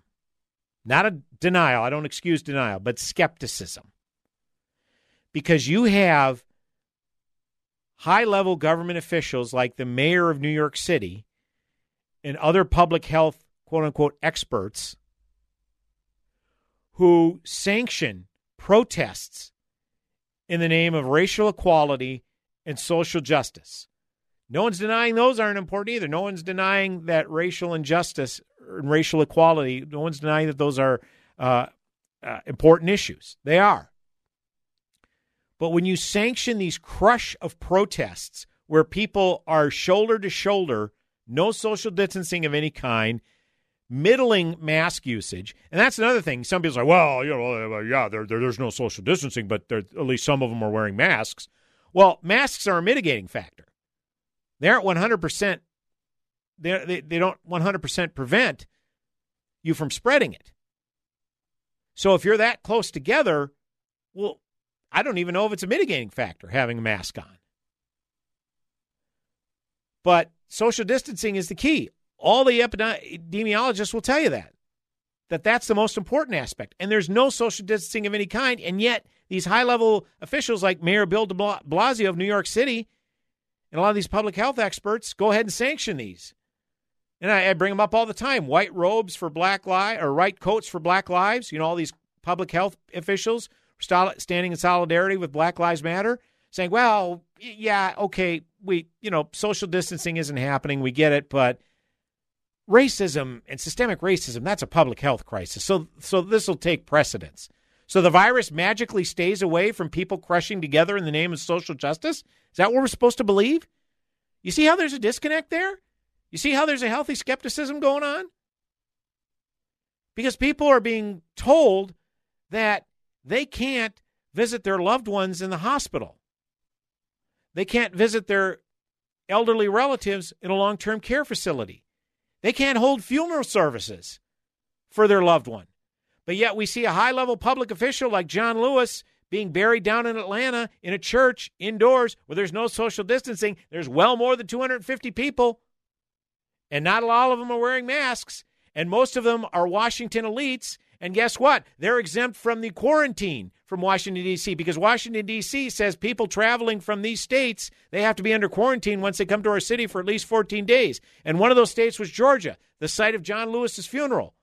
Not a denial, I don't excuse denial, but skepticism. Because you have high level government officials like the mayor of New York City and other public health quote unquote experts who sanction protests in the name of racial equality and social justice. No one's denying those aren't important either. No one's denying that racial injustice and racial equality, no one's denying that those are uh, uh, important issues. They are. But when you sanction these crush of protests where people are shoulder to shoulder, no social distancing of any kind, middling mask usage, and that's another thing. Some people say, "Well, you know, uh, yeah, there, there, there's no social distancing, but there, at least some of them are wearing masks." Well, masks are a mitigating factor. They aren't 100%, they, they, they don't 100% prevent you from spreading it. So if you're that close together, well, I don't even know if it's a mitigating factor having a mask on. But social distancing is the key. All the epidemiologists will tell you that. That that's the most important aspect. And there's no social distancing of any kind. And yet, these high level officials like Mayor Bill de Blasio of New York City and a lot of these public health experts go ahead and sanction these. And I, I bring them up all the time white robes for black lives or white coats for black lives. You know, all these public health officials standing in solidarity with Black Lives Matter saying, well, yeah, okay, we, you know, social distancing isn't happening. We get it, but racism and systemic racism, that's a public health crisis. So so this will take precedence. So the virus magically stays away from people crushing together in the name of social justice? Is that what we're supposed to believe? You see how there's a disconnect there? You see how there's a healthy skepticism going on? Because people are being told that they can't visit their loved ones in the hospital. They can't visit their elderly relatives in a long term care facility. They can't hold funeral services for their loved one. But yet we see a high level public official like John Lewis being buried down in Atlanta in a church indoors where there's no social distancing. There's well more than 250 people, and not all of them are wearing masks, and most of them are Washington elites. And guess what? They're exempt from the quarantine from Washington, D.C., because Washington, D.C. says people traveling from these states, they have to be under quarantine once they come to our city for at least 14 days. And one of those states was Georgia, the site of John Lewis's funeral.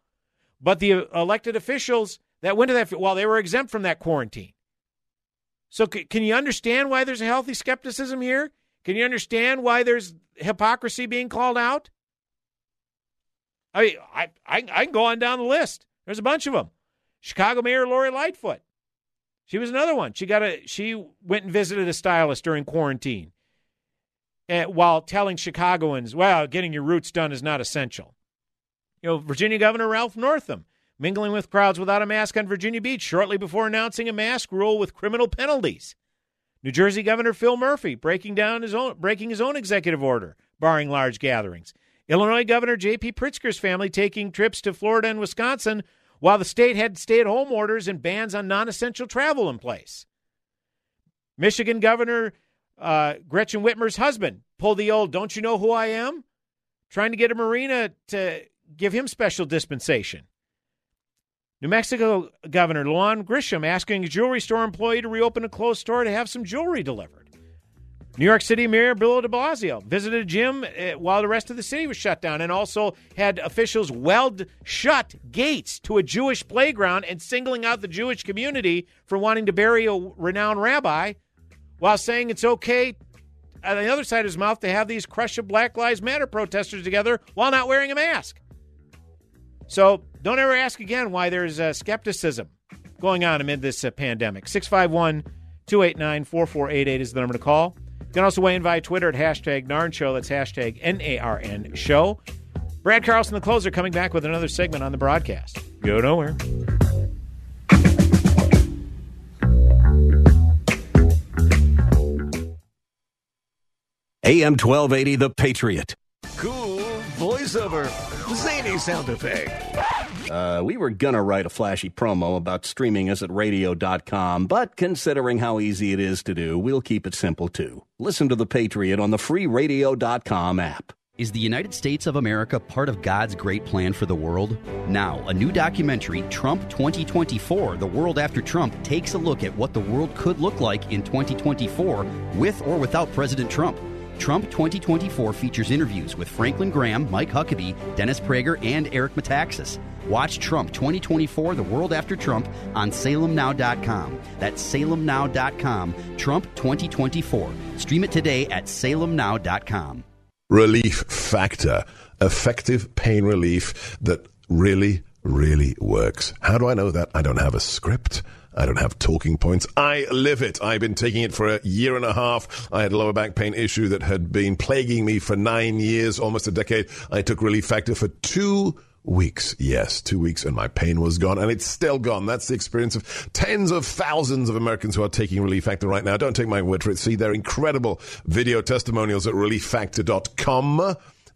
But the uh, elected officials that went to that, well, they were exempt from that quarantine. So, c- can you understand why there's a healthy skepticism here? Can you understand why there's hypocrisy being called out? I I, I, I can go on down the list. There's a bunch of them. Chicago Mayor Lori Lightfoot. She was another one. She got a she went and visited a stylist during quarantine, uh, while telling Chicagoans, "Well, getting your roots done is not essential." You know, Virginia Governor Ralph Northam mingling with crowds without a mask on Virginia Beach shortly before announcing a mask rule with criminal penalties. New Jersey Governor Phil Murphy breaking down his own breaking his own executive order barring large gatherings. Illinois Governor J.B. Pritzker's family taking trips to Florida and Wisconsin while the state had stay-at-home orders and bans on non-essential travel in place. Michigan Governor uh, Gretchen Whitmer's husband pulled the old "Don't you know who I am?" trying to get a marina to give him special dispensation. New Mexico Governor Lujan Grisham asking a jewelry store employee to reopen a closed store to have some jewelry delivered. New York City Mayor Bill de Blasio visited a gym uh, while the rest of the city was shut down and also had officials weld shut gates to a Jewish playground and singling out the Jewish community for wanting to bury a renowned rabbi while saying it's okay on the other side of his mouth to have these crush of Black Lives Matter protesters together while not wearing a mask. So don't ever ask again why there's uh, skepticism going on amid this uh, pandemic. 651 289 4488 is the number to call. You can also weigh in via Twitter at hashtag NARN Show. That's hashtag N A R N Show. Brad Carlson, the closer, coming back with another segment on the broadcast. Go nowhere. AM 1280, The Patriot. Cool voiceover. Zany sound effect. Uh, we were gonna write a flashy promo about streaming us at radio.com, but considering how easy it is to do, we'll keep it simple too. Listen to The Patriot on the free radio.com app. Is the United States of America part of God's great plan for the world? Now, a new documentary, Trump 2024 The World After Trump, takes a look at what the world could look like in 2024 with or without President Trump. Trump 2024 features interviews with Franklin Graham, Mike Huckabee, Dennis Prager, and Eric Metaxas. Watch Trump 2024 The World After Trump on salemnow.com. That's salemnow.com. Trump 2024. Stream it today at salemnow.com. Relief Factor. Effective pain relief that really, really works. How do I know that? I don't have a script. I don't have talking points. I live it. I've been taking it for a year and a half. I had a lower back pain issue that had been plaguing me for nine years, almost a decade. I took Relief Factor for two weeks. Yes, two weeks, and my pain was gone, and it's still gone. That's the experience of tens of thousands of Americans who are taking Relief Factor right now. Don't take my word for it. See their incredible video testimonials at relieffactor.com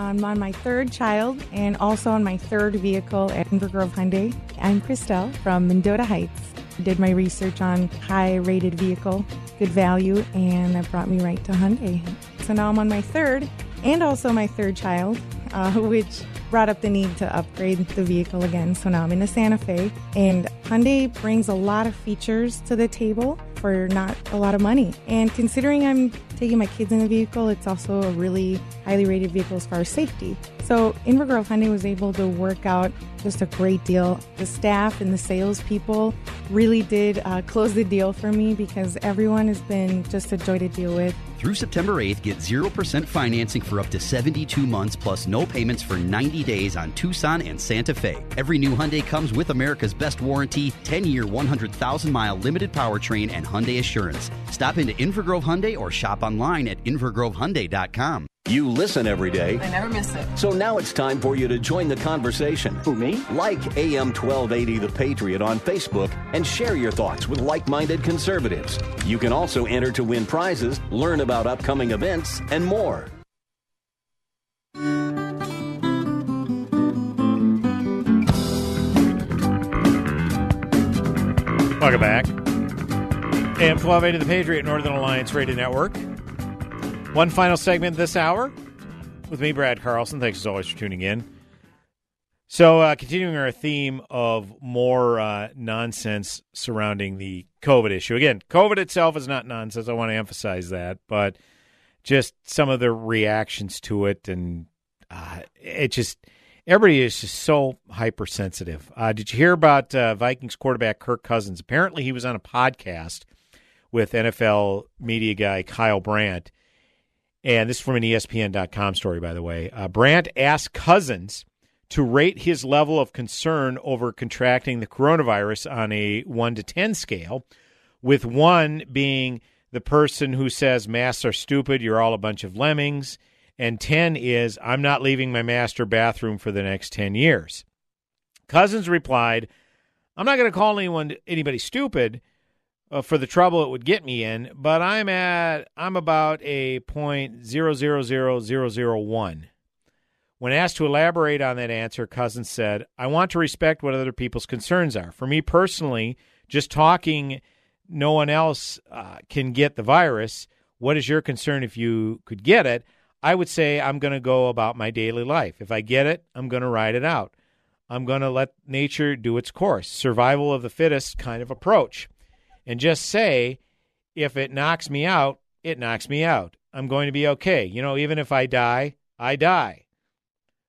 I'm on my third child and also on my third vehicle at Inver Grove Hyundai. I'm Christelle from Mendota Heights. Did my research on high rated vehicle, good value, and that brought me right to Hyundai. So now I'm on my third and also my third child, uh, which brought up the need to upgrade the vehicle again. So now I'm in a Santa Fe, and Hyundai brings a lot of features to the table for not a lot of money. And considering I'm taking my kids in the vehicle, it's also a really highly rated vehicle as far as safety. So Inver Grove Hyundai was able to work out just a great deal. The staff and the salespeople really did uh, close the deal for me because everyone has been just a joy to deal with. Through September 8th, get 0% financing for up to 72 months plus no payments for 90 days on Tucson and Santa Fe. Every new Hyundai comes with America's best warranty, 10-year, 100,000 mile limited powertrain and Hyundai Assurance. Stop into Inver Grove Hyundai or shop online at invergrovehyundai.com. You listen every day. I never miss it. So now it's time for you to join the conversation. Who, me? Like AM 1280 The Patriot on Facebook and share your thoughts with like minded conservatives. You can also enter to win prizes, learn about upcoming events, and more. Welcome back. AM 1280 The Patriot Northern Alliance Radio Network. One final segment this hour with me, Brad Carlson. Thanks as always for tuning in. So, uh, continuing our theme of more uh, nonsense surrounding the COVID issue. Again, COVID itself is not nonsense. I want to emphasize that, but just some of the reactions to it, and uh, it just everybody is just so hypersensitive. Uh, did you hear about uh, Vikings quarterback Kirk Cousins? Apparently, he was on a podcast with NFL media guy Kyle Brandt, And this is from an ESPN.com story, by the way. Uh, Brandt asked Cousins to rate his level of concern over contracting the coronavirus on a 1 to 10 scale, with 1 being the person who says masks are stupid, you're all a bunch of lemmings, and 10 is I'm not leaving my master bathroom for the next 10 years. Cousins replied, I'm not going to call anyone anybody stupid uh, for the trouble it would get me in, but I'm at I'm about a point zero zero zero zero zero one. When asked to elaborate on that answer, Cousins said, "I want to respect what other people's concerns are. For me personally, just talking, no one else uh, can get the virus. What is your concern if you could get it?" I would say I'm going to go about my daily life. If I get it, I'm going to ride it out. I'm going to let nature do its course. Survival of the fittest kind of approach and just say, if it knocks me out, it knocks me out. I'm going to be okay. You know, even if I die, I die.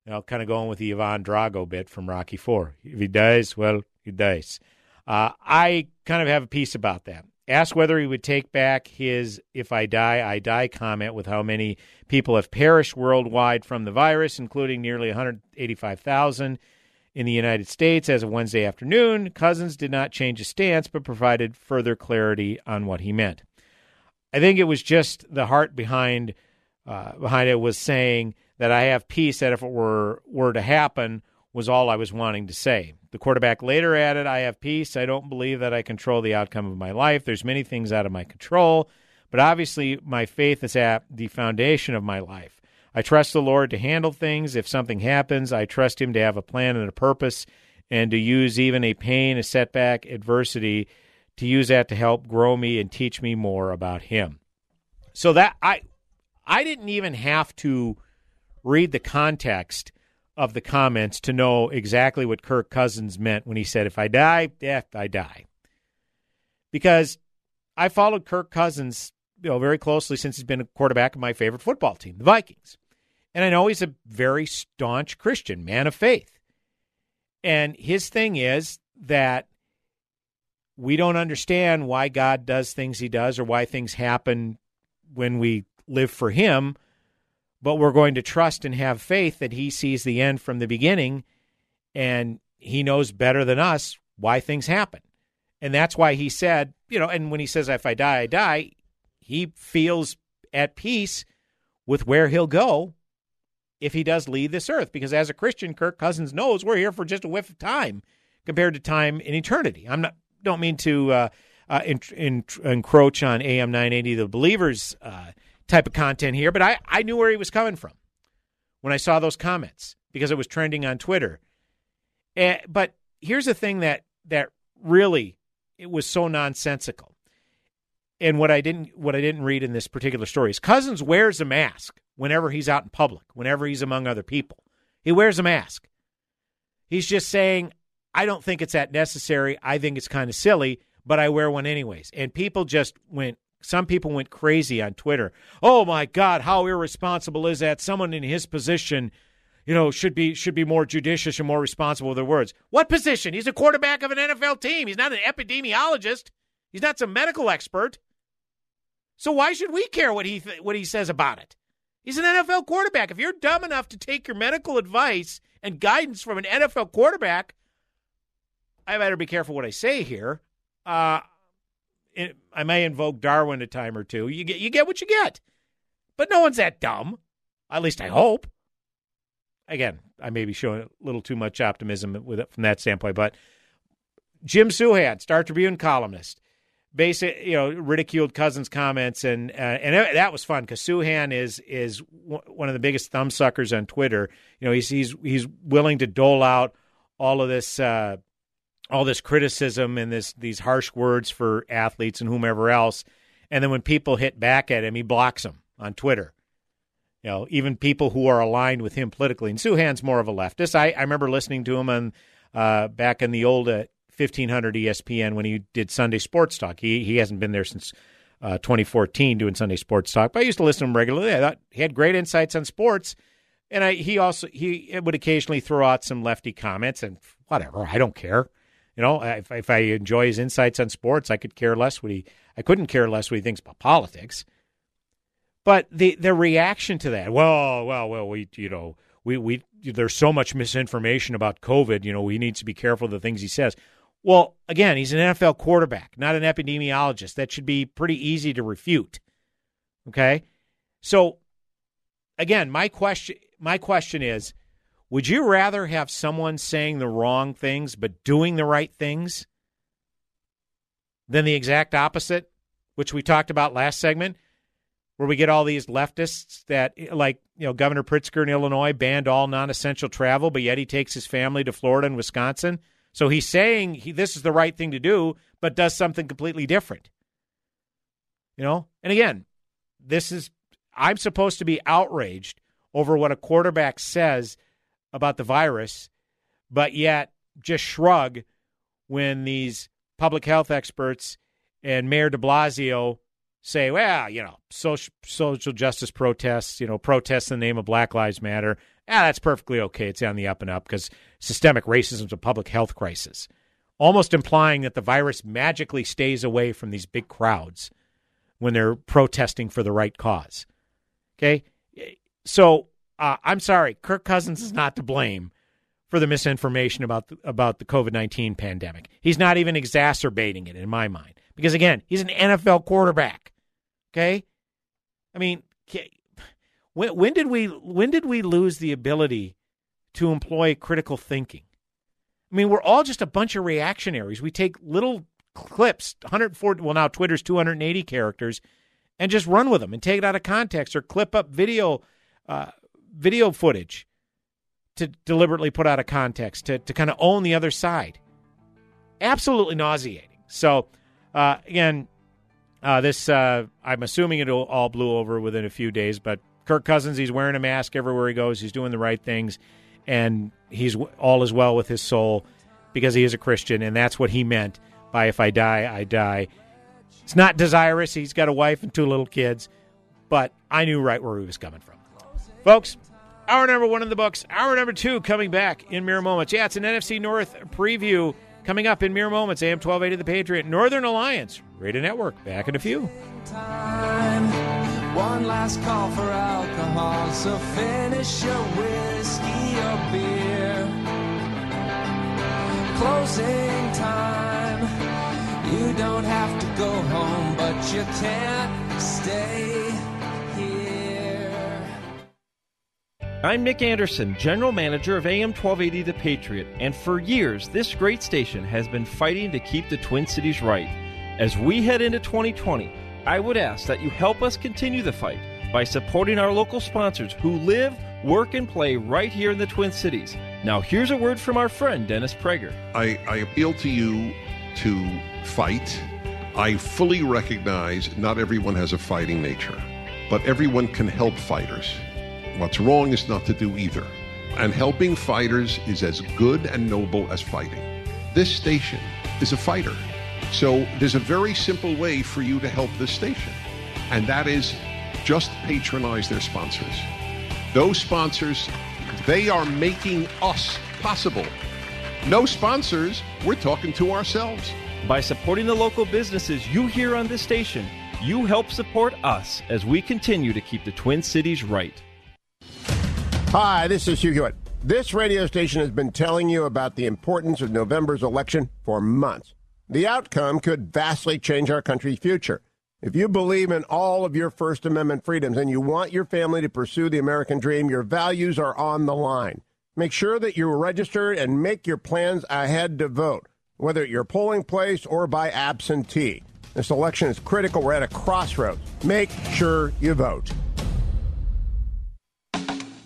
You know, kind of going with the Ivan Drago bit from Rocky Four. If he dies, well, he dies. Uh, I kind of have a peace about that. Asked whether he would take back his "If I die, I die" comment with how many people have perished worldwide from the virus, including nearly 185,000 in the United States as of Wednesday afternoon, Cousins did not change his stance but provided further clarity on what he meant. I think it was just the heart behind uh, behind it was saying that I have peace that if it were were to happen was all I was wanting to say. The quarterback later added, "I have peace. I don't believe that I control the outcome of my life. There's many things out of my control, but obviously my faith is at the foundation of my life. I trust the Lord to handle things. If something happens, I trust Him to have a plan and a purpose and to use even a pain, a setback, adversity, to use that to help grow me and teach me more about Him. So that I I didn't even have to read the context of the comments to know exactly what Kirk Cousins meant when he said, if I die, yeah, I die. Because I followed Kirk Cousins you know, very closely since he's been a quarterback of my favorite football team, the Vikings. And I know he's a very staunch Christian, man of faith. And his thing is that we don't understand why God does things he does or why things happen when we live for him, but we're going to trust and have faith that he sees the end from the beginning and he knows better than us why things happen. And that's why he said, you know, and when he says, if I die, I die, he feels at peace with where he'll go if he does leave this earth. Because as a Christian, Kirk Cousins knows we're here for just a whiff of time compared to time in eternity. I'm not don't mean to uh, uh, in, in, encroach on AM 980, the believers uh, type of content here, but I, I knew where he was coming from when I saw those comments because it was trending on Twitter. Eh, but here's the thing that that really it was so nonsensical. And what I didn't what I didn't read in this particular story is Cousins wears a mask whenever he's out in public, whenever he's among other people. He wears a mask. He's just saying, I don't think it's that necessary. I think it's kind of silly, but I wear one anyways. And people just went some people went crazy on Twitter. Oh my God, how irresponsible is that? Someone in his position, you know, should be should be more judicious and more responsible with their words. What position? He's a quarterback of an NFL team. He's not an epidemiologist. He's not some medical expert. So why should we care what he th- what he says about it? He's an NFL quarterback. If you're dumb enough to take your medical advice and guidance from an NFL quarterback, I better be careful what I say here. Uh, it, I may invoke Darwin a time or two. You get you get what you get, but no one's that dumb. At least I hope. Again, I may be showing a little too much optimism with it from that standpoint, but Jim Souhan, Star Tribune columnist, basic you know ridiculed Cousins' comments, and uh, and that was fun because Souhan is is one of the biggest thumbsuckers on Twitter. You know, he's he's he's willing to dole out all of this. Uh, all this criticism and this these harsh words for athletes and whomever else, and then when people hit back at him, he blocks them on Twitter. You know, even people who are aligned with him politically. And Souhan's more of a leftist. I, I remember listening to him on uh, back in the old uh, 1500 ESPN when he did Sunday Sports Talk. He he hasn't been there since uh, 2014 doing Sunday Sports Talk, but I used to listen to him regularly. I thought he had great insights on sports, and I he also he would occasionally throw out some lefty comments and whatever. I don't care. You know, if, if I enjoy his insights on sports, I could care less what he. I couldn't care less what he thinks about politics. But the the reaction to that, well, well, well, we you know we we there's so much misinformation about COVID. You know, he needs to be careful of the things he says. Well, again, he's an NFL quarterback, not an epidemiologist. That should be pretty easy to refute. Okay, so again, my question my question is, would you rather have someone saying the wrong things but doing the right things than the exact opposite, which we talked about last segment? where we get all these leftists that, like, you know, Governor Pritzker in Illinois banned all non essential travel, but yet he takes his family to Florida and Wisconsin. So he's saying he, this is the right thing to do, but does something completely different. You know? And again, this is, I'm supposed to be outraged over what a quarterback says about the virus, but yet just shrug when these public health experts and Mayor de Blasio say, well, you know, social social justice protests, you know, protests in the name of Black Lives Matter. Ah, that's perfectly okay. It's on the up and up because systemic racism is a public health crisis. Almost implying that the virus magically stays away from these big crowds when they're protesting for the right cause. Okay, so uh, I'm sorry, Kirk Cousins is not to blame for the misinformation about the, about the COVID nineteen pandemic. He's not even exacerbating it in my mind because again, he's an NFL quarterback. Okay, I mean, when, when did we when did we lose the ability to employ critical thinking? I mean, we're all just a bunch of reactionaries. We take little clips, 140, well, now Twitter's 280 characters, and just run with them and take it out of context or clip up video, uh, video footage to deliberately put out of context to, to kind of own the other side. Absolutely nauseating. So, uh, again, uh, this, uh, I'm assuming it'll all blew over within a few days, but Kirk Cousins, he's wearing a mask everywhere he goes. He's doing the right things, and he's all is well with his soul because he is a Christian, and that's what he meant by "If I die, I die." It's not desirous. He's got a wife and two little kids, but I knew right where he was coming from, folks. Hour number one in the books. Hour number two coming back in mere moments. Yeah, it's an NFC North preview coming up in mere moments. AM 1280 The Patriot, Northern Alliance, Radio Network. Back in a few. One last call for alcohol, so finish your whiskey or beer. Closing time. You don't have to go home, but you can't stay here. I'm Nick Anderson, General Manager of AM 1280 The Patriot, and for years, this great station has been fighting to keep the Twin Cities right. As we head into 2020, I would ask that you help us continue the fight by supporting our local sponsors who live, work, and play right here in the Twin Cities. Now, here's a word from our friend Dennis Prager. I, I appeal to you to fight. I fully recognize not everyone has a fighting nature, but everyone can help fighters. What's wrong is not to do either. And helping fighters is as good and noble as fighting. This station is a fighter. So there's a very simple way for you to help this station, and that is just patronize their sponsors. Those sponsors, they are making us possible. No sponsors, we're talking to ourselves. By supporting the local businesses you hear on this station, you help support us as we continue to keep the Twin Cities right. Hi, this is Hugh Hewitt. This radio station has been telling you about the importance of November's election for months. The outcome could vastly change our country's future. If you believe in all of your First Amendment freedoms and you want your family to pursue the American dream, your values are on the line. Make sure that you're registered and make your plans ahead to vote, whether at your polling place or by absentee. This election is critical. We're at a crossroads. Make sure you vote.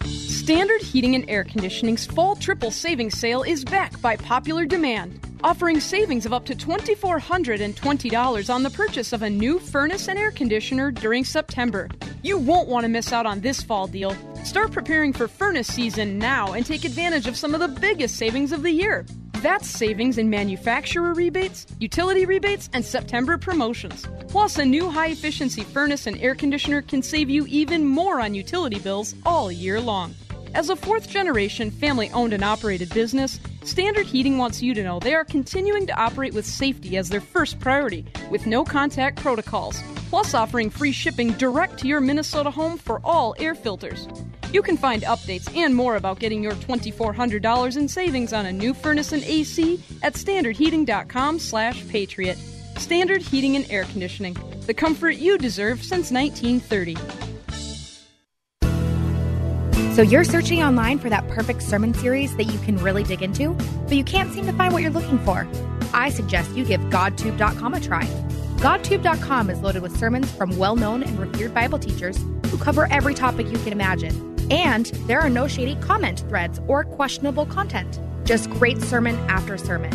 Standard Heating and Air Conditioning's fall triple savings sale is back by popular demand, offering savings of up to $2,420 on the purchase of a new furnace and air conditioner during September. You won't want to miss out on this fall deal. Start preparing for furnace season now and take advantage of some of the biggest savings of the year. That's savings in manufacturer rebates, utility rebates, and September promotions. Plus, a new high efficiency furnace and air conditioner can save you even more on utility bills all year long. As a fourth generation family owned and operated business, Standard Heating wants you to know they are continuing to operate with safety as their first priority, with no contact protocols, plus offering free shipping direct to your Minnesota home for all air filters. You can find updates and more about getting your $2,400 in savings on a new furnace and AC at standardheating.com slash patriot. Standard Heating and Air Conditioning, the comfort you deserve since 1930. So you're searching online for that perfect sermon series that you can really dig into, but you can't seem to find what you're looking for. I suggest you give GodTube.com a try. GodTube.com is loaded with sermons from well known and revered Bible teachers who cover every topic you can imagine. And there are no shady comment threads or questionable content, just great sermon after sermon.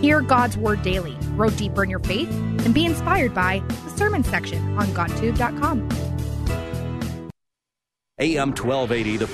Hear God's Word daily, grow deeper in your faith, and be inspired by the sermon section on GodTube.com. AM 1280, the